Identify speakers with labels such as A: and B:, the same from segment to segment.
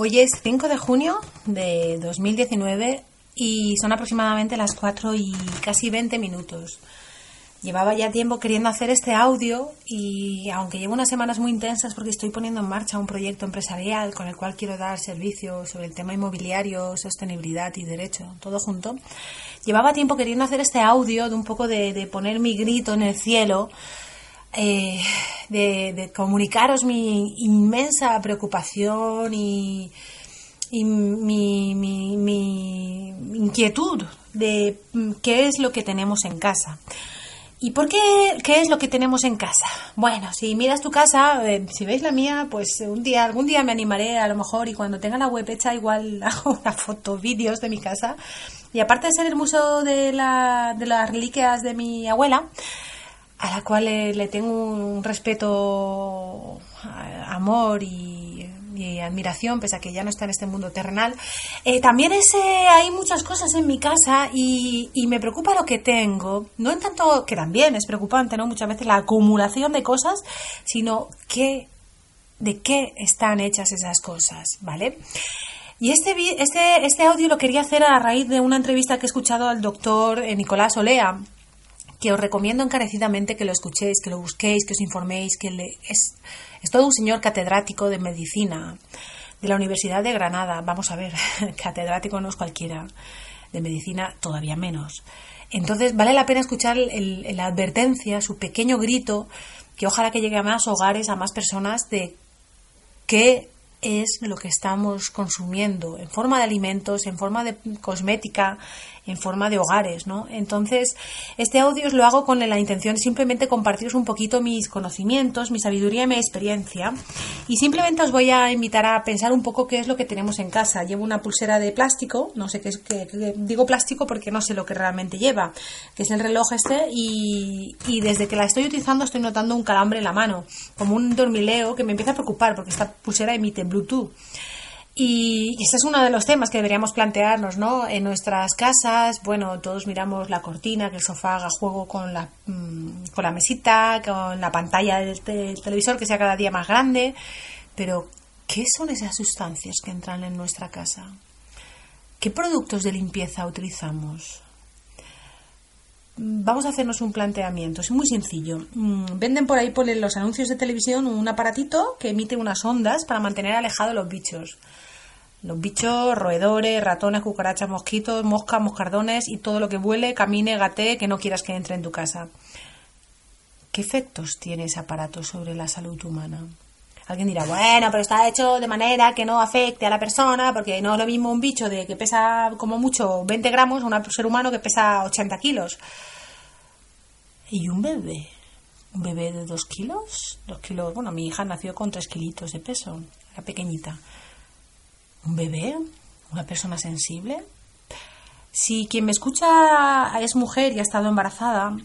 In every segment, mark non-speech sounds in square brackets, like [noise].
A: Hoy es 5 de junio de 2019 y son aproximadamente las 4 y casi 20 minutos. Llevaba ya tiempo queriendo hacer este audio y aunque llevo unas semanas muy intensas porque estoy poniendo en marcha un proyecto empresarial con el cual quiero dar servicio sobre el tema inmobiliario, sostenibilidad y derecho, todo junto, llevaba tiempo queriendo hacer este audio de un poco de, de poner mi grito en el cielo eh, de, comunicaros mi inmensa preocupación y, mi, inquietud de mm, qué es lo que tenemos en casa. ¿Y por qué, qué es lo que tenemos en casa? Bueno, si miras tu casa, eh, si veis la mía, pues un día, algún día me animaré a lo mejor y cuando tenga la web hecha igual [laughs] hago una foto, vídeos de mi casa. Y aparte de ser el museo de, de las reliquias de mi abuela, a la cual le, tengo un respeto, amor y, admiración, pese a que ya no está en este mundo terrenal. Eh, también es, hay muchas cosas en mi casa y, me preocupa lo que tengo. No en tanto, que también es preocupante, ¿no? Muchas veces la acumulación de cosas, sino que, de qué están hechas esas cosas, ¿vale? Y este, este, este audio lo quería hacer a raíz de una entrevista que he escuchado al doctor eh, Nicolás Olea, que os recomiendo encarecidamente que lo escuchéis, que lo busquéis, que os informéis, que es, es todo un señor catedrático de medicina de la Universidad de Granada. Vamos a ver, [laughs] catedrático no es cualquiera, de medicina todavía menos. Entonces vale la pena escuchar la advertencia, su pequeño grito, que ojalá que llegue a más hogares, a más personas, de qué es lo que estamos consumiendo en forma de alimentos, en forma de cosmética, en forma de hogares, ¿no? Entonces, este audio os lo hago con la intención de simplemente compartiros un poquito mis conocimientos, mi sabiduría y mi experiencia. Y simplemente os voy a invitar a pensar un poco qué es lo que tenemos en casa. Llevo una pulsera de plástico, no sé qué es, que, digo plástico porque no sé lo que realmente lleva, que es el reloj este, y, y desde que la estoy utilizando estoy notando un calambre en la mano, como un dormileo que me empieza a preocupar porque esta pulsera emite Bluetooth. Y, ese es uno de los temas que deberíamos plantearnos, ¿no? En nuestras casas, bueno, todos miramos la cortina, que el sofá haga juego con la, mm, con la mesita, con la pantalla del, televisor que sea cada día más grande, pero ¿qué son esas sustancias que entran en nuestra casa? ¿Qué productos de limpieza utilizamos? Vamos a hacernos un planteamiento, es muy sencillo. Mm, venden por ahí por los anuncios de televisión un aparatito que emite unas ondas para mantener alejados los bichos. Los bichos, roedores, ratones, cucarachas, mosquitos, moscas, moscardones y todo lo que vuele, camine, gatee, que no quieras que entre en tu casa. ¿Qué efectos tiene ese aparato sobre la salud humana? Alguien dirá, bueno, pero está hecho de manera que no afecte a la persona, porque no es lo mismo un bicho de que pesa como mucho 20 gramos a un ser humano que pesa 80 kilos. ¿Y un bebé? ¿Un bebé de 2 kilos? Dos kilos, bueno, mi hija nació con 3 kilitos de peso, era pequeñita un bebé, una persona sensible. Si quien me escucha es mujer y ha estado embarazada,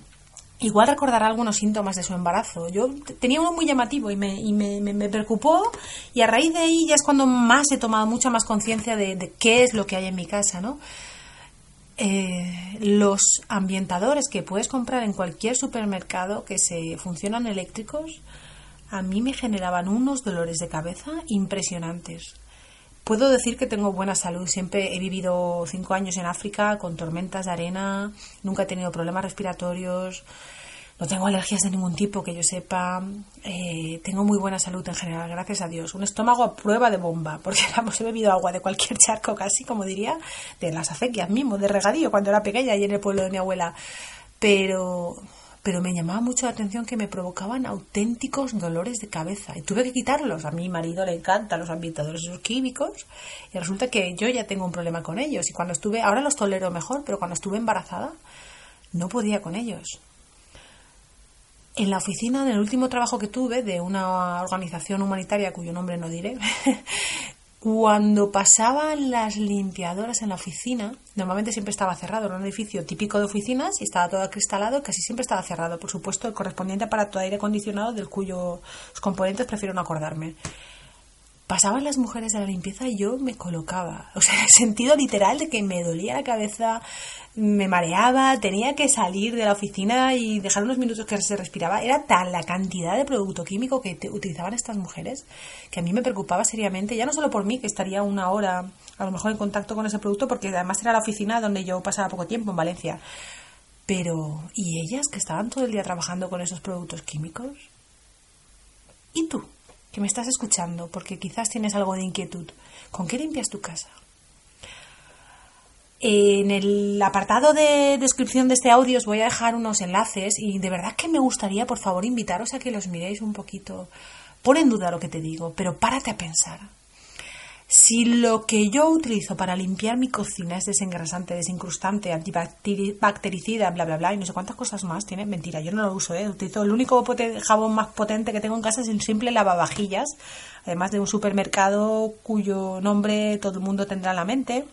A: igual recordará algunos síntomas de su embarazo. Yo tenía uno muy llamativo y me, me, preocupó y a raíz de ahí ya es cuando más he tomado mucha más conciencia de, qué es lo que hay en mi casa, ¿no? Eh, los ambientadores que puedes comprar en cualquier supermercado que se funcionan eléctricos, a mí me generaban unos dolores de cabeza impresionantes. Puedo decir que tengo buena salud. Siempre he vivido cinco años en África con tormentas de arena. Nunca he tenido problemas respiratorios. No tengo alergias de ningún tipo que yo sepa. Eh, tengo muy buena salud en general, gracias a Dios. Un estómago a prueba de bomba, porque [laughs] vamos, he bebido agua de cualquier [laughs] charco casi, como diría, de las acequias mismo, de regadío, cuando era pequeña y en el pueblo de mi abuela. Pero pero me llamaba mucho la atención que me provocaban auténticos dolores de cabeza y tuve que quitarlos. A mi marido le encantan los ambientadores químicos y resulta que yo ya tengo un problema con ellos y cuando estuve, ahora los tolero mejor, pero cuando estuve embarazada no podía con ellos. En la oficina del último trabajo que tuve de una organización humanitaria cuyo nombre no diré, [laughs] Cuando pasaban las limpiadoras en la oficina, normalmente siempre estaba cerrado, era un edificio típico de oficinas y estaba todo acristalado, casi siempre estaba cerrado, por supuesto, el correspondiente aparato de aire acondicionado del cuyos componentes prefiero no acordarme. Pasaban las mujeres de la limpieza y yo me colocaba. O sea, [laughs] el sentido literal de que me dolía la cabeza, me mareaba, tenía que salir de la oficina y dejar unos minutos que se respiraba. Era tal la cantidad de producto químico que utilizaban estas mujeres que a mí me preocupaba seriamente, ya no solo por mí, que estaría una hora a lo mejor en contacto con ese producto, porque además era la oficina donde yo pasaba poco tiempo en Valencia. Pero, ¿y ellas que estaban todo el día trabajando con esos productos químicos? ¿Y tú? Que me estás escuchando, porque quizás tienes algo de inquietud. ¿Con qué limpias tu casa? En el apartado de descripción de este audio os voy a dejar unos enlaces y de verdad que me gustaría, por favor, invitaros a que los miréis un poquito. Pon en duda lo que te digo, pero párate a pensar. Si lo que yo utilizo para limpiar mi cocina es desengrasante, desincrustante, antibactericida, bla, bla, bla, y no sé cuántas cosas más tiene, mentira, yo no lo uso, ¿eh? Utilizo el único jabón más potente que tengo en casa es el simple lavavajillas, además de un supermercado cuyo nombre todo el mundo tendrá en la mente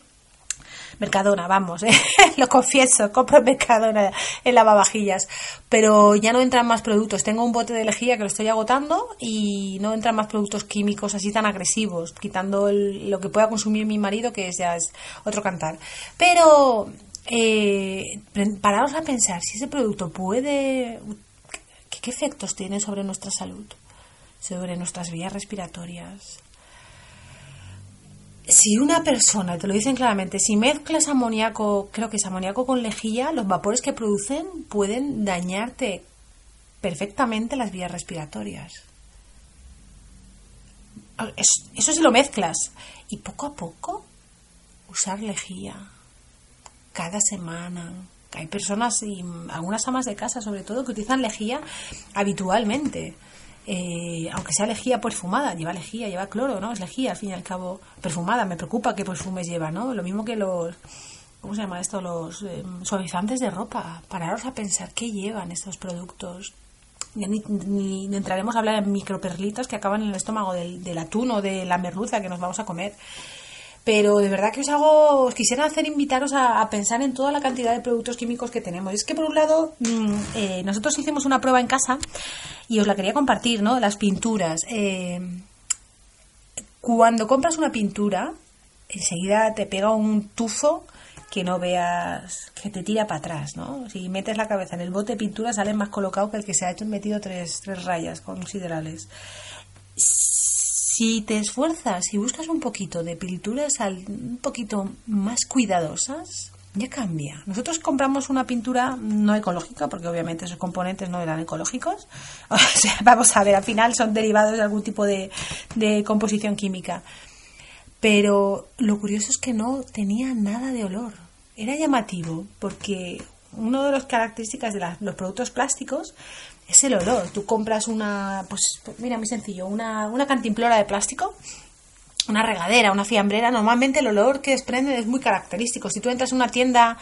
A: Mercadona, vamos, ¿eh? [laughs] lo confieso, compro Mercadona en lavavajillas, pero ya no entran más productos. Tengo un bote de lejía que lo estoy agotando y no entran más productos químicos así tan agresivos, quitando lo que pueda consumir mi marido, que ya es otro cantar. Pero eh, a pensar si ese producto puede... ¿Qué efectos tiene sobre nuestra salud? Sobre nuestras vías respiratorias, si una persona, te lo dicen claramente, si mezclas amoníaco, creo que es amoníaco con lejía, los vapores que producen pueden dañarte perfectamente las vías respiratorias. Eso si lo mezclas. Y poco a poco, usar lejía. Cada semana. Hay personas y algunas amas de casa, sobre todo, que utilizan lejía habitualmente. Eh, aunque sea lejía perfumada, lleva lejía, lleva cloro, ¿no? Es lejía, al fin y al cabo, perfumada. Me preocupa qué perfumes lleva, ¿no? Lo mismo que los, ¿cómo se llama esto? Los eh, suavizantes de ropa. Pararos a pensar qué llevan estos productos. ni, ni, entraremos a hablar de microperlitas que acaban en el estómago del, del atún o de la merluza que nos vamos a comer pero de verdad que os hago, os quisiera hacer invitaros a, pensar en toda la cantidad de productos químicos que tenemos. Es que por un lado, mm, eh, nosotros hicimos una prueba en casa y os la quería compartir, ¿no? Las pinturas. Eh, cuando compras una pintura, enseguida te pega un tufo que no veas, que te tira para atrás, ¿no? Si metes la cabeza en el bote de pintura, sale más colocado que el que se ha hecho metido tres, tres rayas considerables si te esfuerzas y buscas un poquito de pinturas un poquito más cuidadosas, ya cambia. Nosotros compramos una pintura no ecológica, porque obviamente esos componentes no eran ecológicos. [laughs] Vamos a ver, al final son derivados de algún tipo de, composición química. Pero lo curioso es que no tenía nada de olor. Era llamativo, porque una de las características de los productos plásticos es el olor. Tú compras una, pues mira, muy sencillo, una, una cantimplora de plástico, una regadera, una fiambrera, normalmente el olor que desprende es muy característico. Si tú entras en una tienda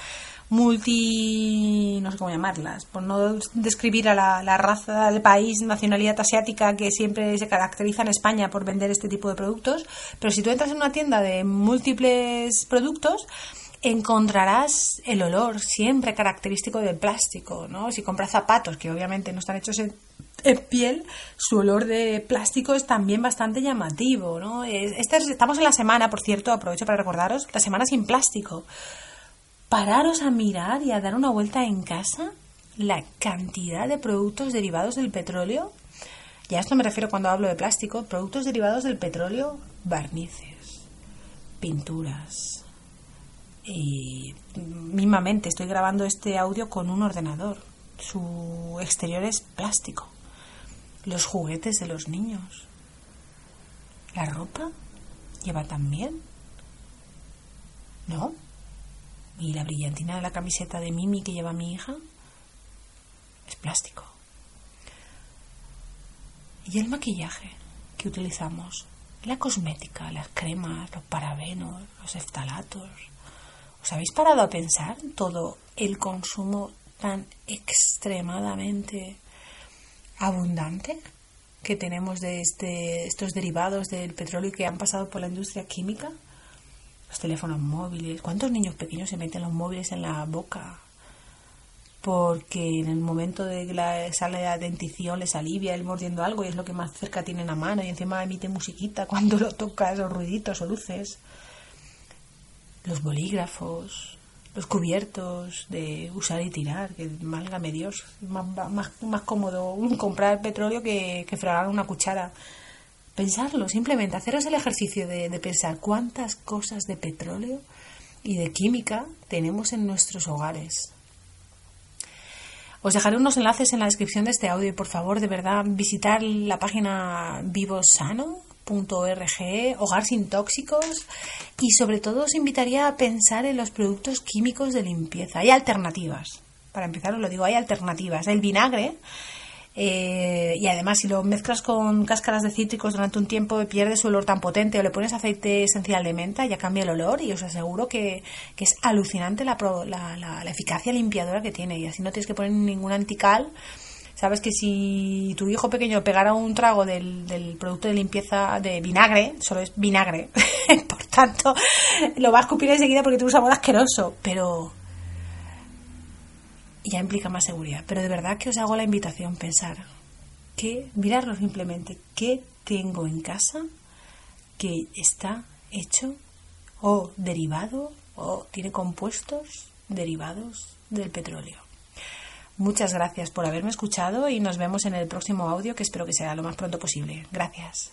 A: multi, no sé cómo llamarlas, por no describir a la, raza del país, nacionalidad asiática que siempre se caracteriza en España por vender este tipo de productos, pero si tú entras en una tienda de múltiples productos, encontrarás el olor siempre característico del plástico, ¿no? Si compras zapatos que obviamente no están hechos en, piel, su olor de plástico es también bastante llamativo, ¿no? Estamos en la semana, por cierto, aprovecho para recordaros, la semana sin plástico. Pararos a mirar y a dar una vuelta en casa la cantidad de productos derivados del petróleo. Y a esto me refiero cuando hablo de plástico, productos derivados del petróleo, barnices, pinturas, y mismamente estoy grabando este audio con un ordenador. Su exterior es plástico. Los juguetes de los niños. ¿La ropa lleva también? ¿No? ¿Y la brillantina de la camiseta de Mimi que lleva mi hija? Es plástico. ¿Y el maquillaje que utilizamos? La cosmética, las cremas, los parabenos, los eftalatos, ¿Os habéis parado a pensar todo el consumo tan extremadamente abundante que tenemos de este, estos derivados del petróleo que han pasado por la industria química? Los teléfonos móviles. ¿Cuántos niños pequeños se meten los móviles en la boca? porque en el momento de que la, sale la dentición les alivia el mordiendo algo y es lo que más cerca tienen a mano y encima emite musiquita cuando lo tocas o ruiditos o luces. Los bolígrafos, los cubiertos de usar y tirar, que válgame Dios, más, más, más cómodo comprar petróleo que, que una cuchara. Pensarlo, simplemente haceros el ejercicio de, de pensar cuántas cosas de petróleo y de química tenemos en nuestros hogares os dejaré unos enlaces en la descripción de este audio y por favor, de verdad, visitar la página vivosano.org, Hogar sin tóxicos y sobre todo os invitaría a pensar en los productos químicos de limpieza. Hay alternativas. Para empezar os lo digo, hay alternativas. El vinagre eh, y además, si lo mezclas con cáscaras de cítricos durante un tiempo, pierde su olor tan potente o le pones aceite esencial de menta, ya cambia el olor y os aseguro que, es alucinante la, la, eficacia limpiadora que tiene. Y así no tienes que poner ningún antical. Sabes que si tu hijo pequeño pegara un trago del, producto de limpieza de vinagre, solo es vinagre, [laughs] por tanto, lo va a escupir enseguida porque tiene un sabor asqueroso. Pero ya implica más seguridad. Pero de verdad que os hago la invitación a pensar que mirarlo simplemente qué tengo en casa que está hecho o derivado o tiene compuestos derivados del petróleo. Muchas gracias por haberme escuchado y nos vemos en el próximo audio que espero que sea lo más pronto posible. Gracias.